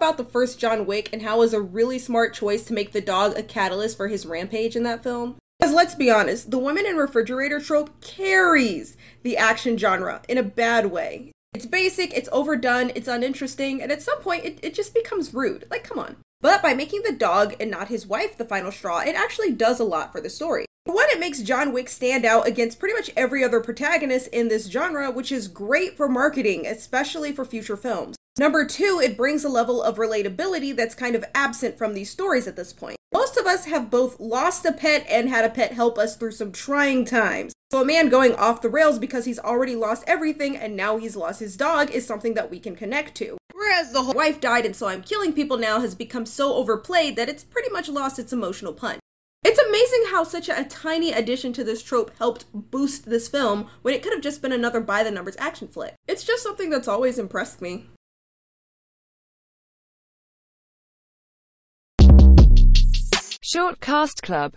about the first John Wick and how it was a really smart choice to make the dog a catalyst for his rampage in that film? Because let's be honest, the woman in refrigerator trope carries the action genre in a bad way. It's basic, it's overdone, it's uninteresting, and at some point it, it just becomes rude. Like, come on. But by making the dog and not his wife the final straw, it actually does a lot for the story. One, it makes John Wick stand out against pretty much every other protagonist in this genre, which is great for marketing, especially for future films. Number two, it brings a level of relatability that's kind of absent from these stories at this point. Most of us have both lost a pet and had a pet help us through some trying times. So a man going off the rails because he's already lost everything and now he's lost his dog is something that we can connect to. Whereas the whole wife died and so I'm killing people now has become so overplayed that it's pretty much lost its emotional punch. It's amazing how such a, tiny addition to this trope helped boost this film when it could have just been another by the numbers action flick. It's just something that's always impressed me. Short Cast Club